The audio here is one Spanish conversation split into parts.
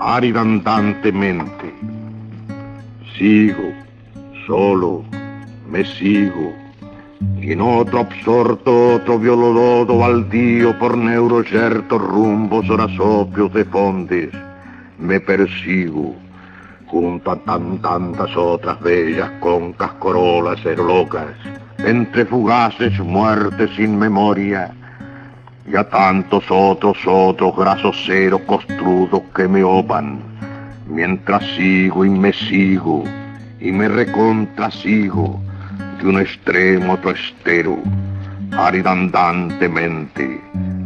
aridandantemente. Sigo, solo, me sigo, y en otro absorto, otro violododo baldío por neurocertos rumbos orasopios de fondes, me persigo junto a tan tantas otras bellas concas corolas locas, entre fugaces muertes sin memoria, y a tantos otros otros grasos ceros costrudos que me opan, mientras sigo y me sigo, y me recontrasigo de un extremo a otro estero, aridandantemente,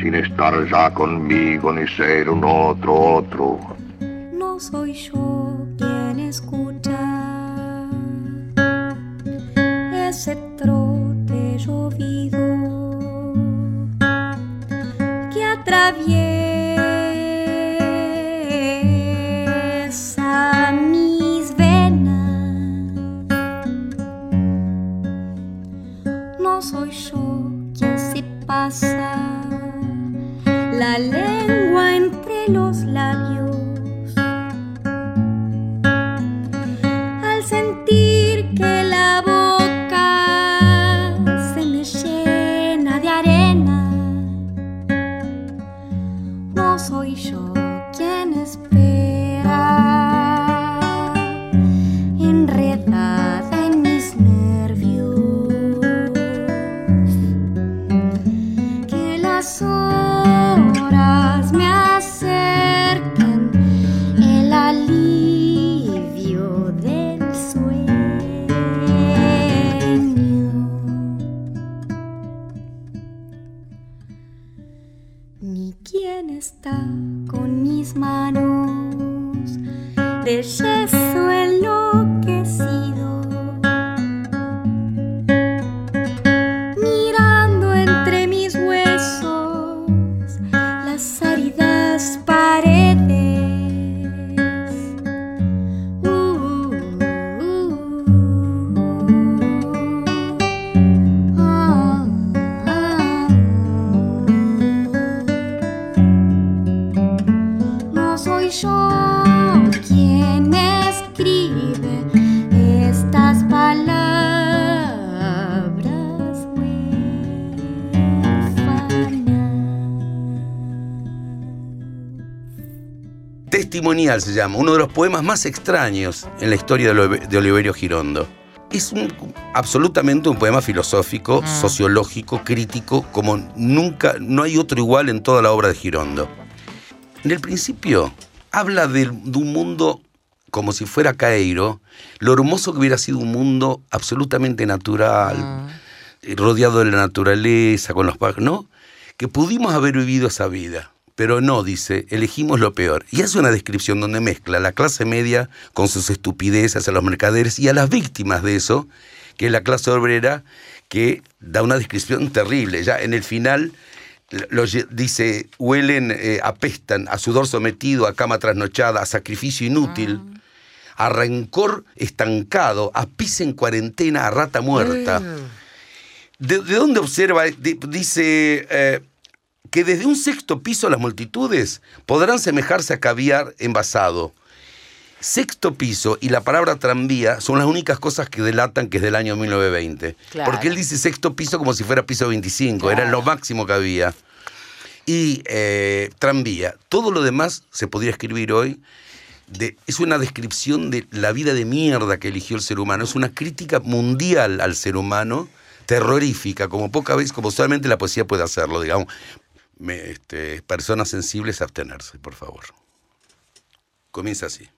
sin estar ya conmigo ni ser un otro otro. No soy yo quien escucha ese trote llovido la lengua entre los labios. De yeso enloquecido, mirando entre mis huesos las áridas paredes. Uh, ah, ah. No soy yo Testimonial se llama, uno de los poemas más extraños en la historia de Olive- de Oliverio Girondo. Es un, absolutamente un poema filosófico, sociológico, crítico, como nunca, no hay otro igual en toda la obra de Girondo. En el principio habla de, de un mundo como si fuera Cairo, lo hermoso que hubiera sido un mundo absolutamente natural, eh, rodeado de la naturaleza, con los pájaros, ¿no? Que pudimos haber vivido esa vida, pero no, dice, elegimos lo peor. Y hace una descripción donde mezcla la clase media con sus estupideces a los mercaderes y a las víctimas de eso, que es la clase obrera, que da una descripción terrible. Ya en el final lo lle- dice, huelen, eh, apestan a sudor sometido, a cama trasnochada, a sacrificio inútil, a rencor estancado, a pis en cuarentena, a rata muerta. ¿De, de dónde observa? De- dice eh, que desde un sexto piso las multitudes podrán semejarse a caviar envasado. Sexto piso y la palabra tranvía son las únicas cosas que delatan que es del año 1920. Claro. Porque él dice sexto piso como si fuera piso 25, era lo máximo que había. Y eh, tranvía. Todo lo demás se podría escribir hoy. de- es una descripción de la vida de mierda que eligió el ser humano. Es una crítica mundial al ser humano, terrorífica, como poca vez, como solamente la poesía puede hacerlo, digamos. Este, personas sensibles, abstenerse, por favor. Comienza así.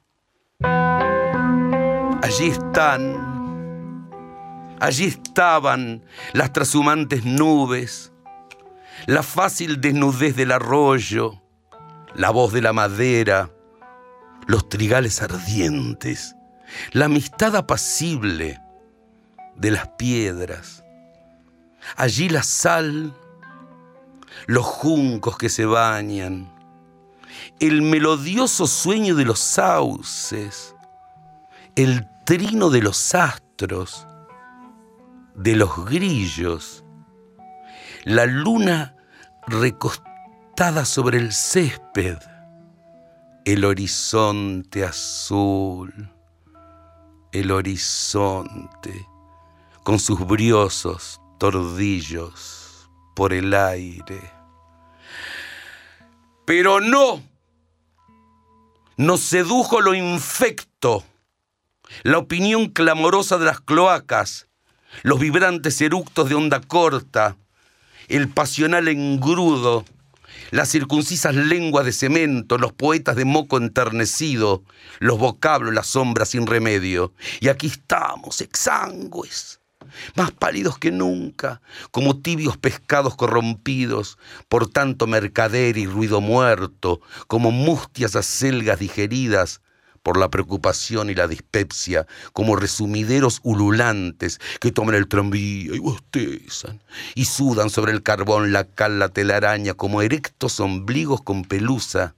Allí están, allí estaban las trashumantes nubes, la fácil desnudez del arroyo, la voz de la madera, los trigales ardientes, la amistad apacible de las piedras. Allí la sal, los juncos que se bañan, el melodioso sueño de los sauces, el trino de los astros, de los grillos, la luna recostada sobre el césped, el horizonte azul, el horizonte con sus briosos tordillos por el aire. Pero no, nos sedujo lo infecto, la opinión clamorosa de las cloacas, los vibrantes eructos de onda corta, el pasional engrudo, las circuncisas lenguas de cemento, los poetas de moco enternecido, los vocablos, las sombras sin remedio. Y aquí estamos, exangües, más pálidos que nunca, como tibios pescados corrompidos por tanto mercader y ruido muerto, como mustias acelgas digeridas por la preocupación y la dispepsia, como resumideros ululantes que toman el tranvía y bostezan, y sudan sobre el carbón la cal, la telaraña, como erectos ombligos con pelusa,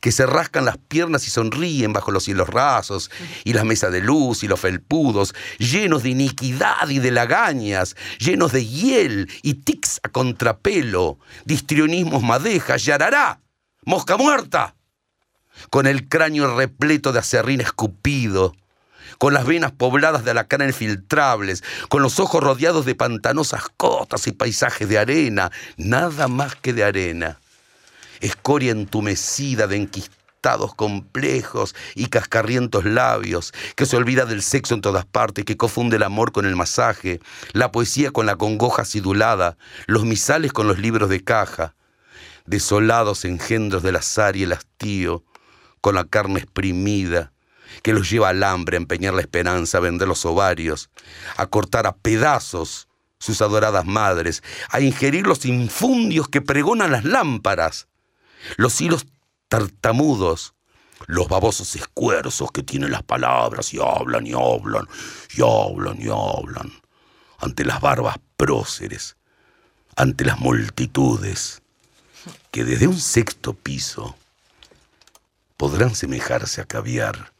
que se rascan las piernas y sonríen bajo los cielos rasos, y las mesas de luz y los felpudos, llenos de iniquidad y de lagañas, llenos de hiel y tics a contrapelo, distrionismos madejas, yarará, mosca muerta con el cráneo repleto de acerrín escupido, con las venas pobladas de alacrán infiltrables, con los ojos rodeados de pantanosas costas y paisajes de arena, nada más que de arena. Escoria entumecida de enquistados complejos y cascarrientos labios, que se olvida del sexo en todas partes, que confunde el amor con el masaje, la poesía con la congoja acidulada, los misales con los libros de caja, desolados engendros del azar y el hastío, con la carne exprimida, que los lleva al hambre, a empeñar la esperanza, a vender los ovarios, a cortar a pedazos sus adoradas madres, a ingerir los infundios que pregonan las lámparas, los hilos tartamudos, los babosos escuerzos que tienen las palabras y hablan y hablan y hablan y hablan, ante las barbas próceres, ante las multitudes, que desde un sexto piso podrán semejarse a caviar,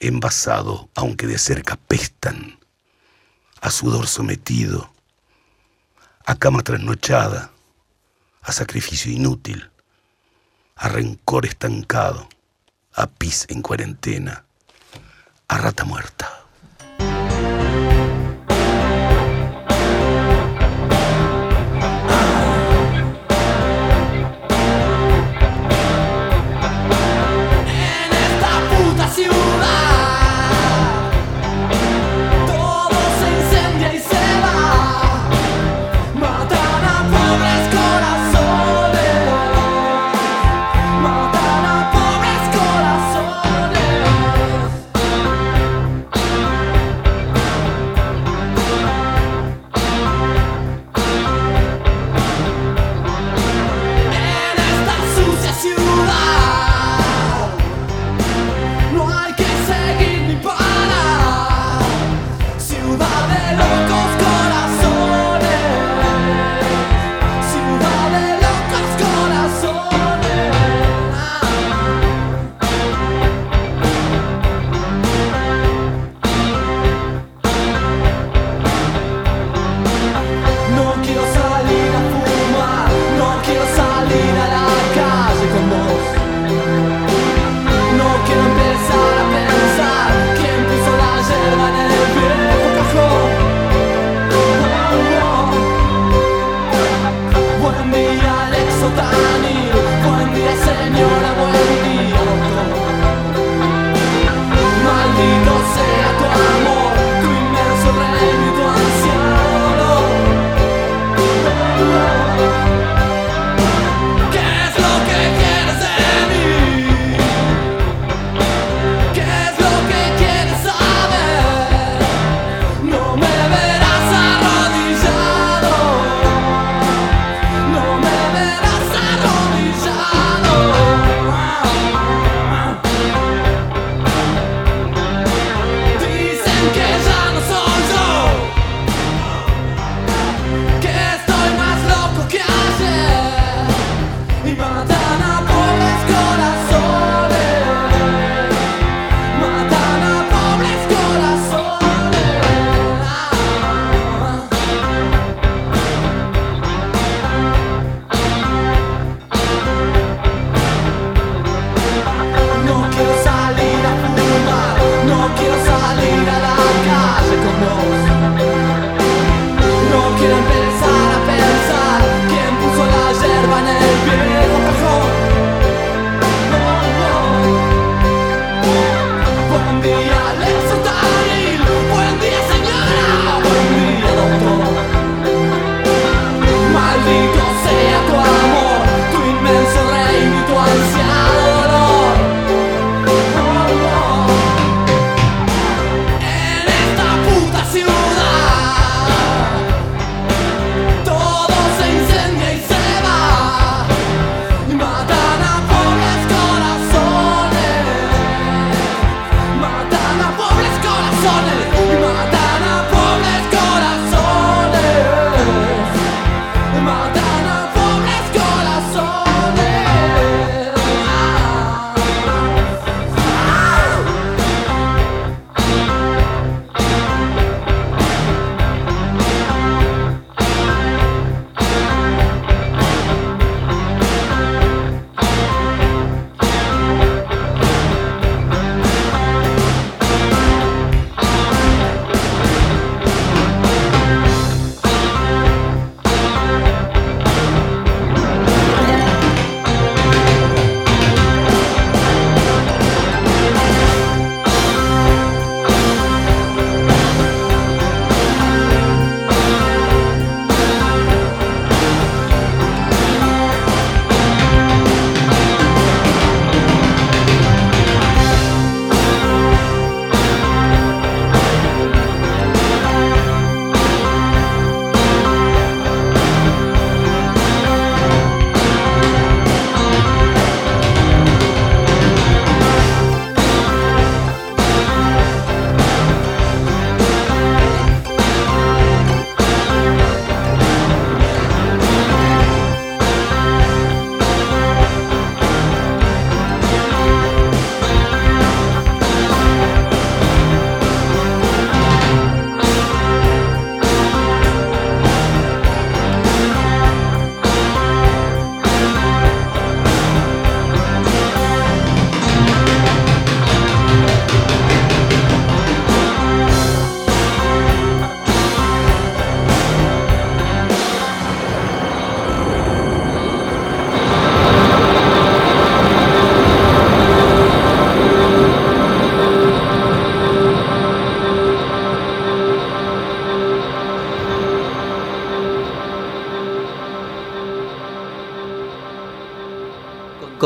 envasado, aunque de cerca pestan, a sudor sometido, a cama trasnochada, a sacrificio inútil, a rencor estancado, a pis en cuarentena, a rata muerta.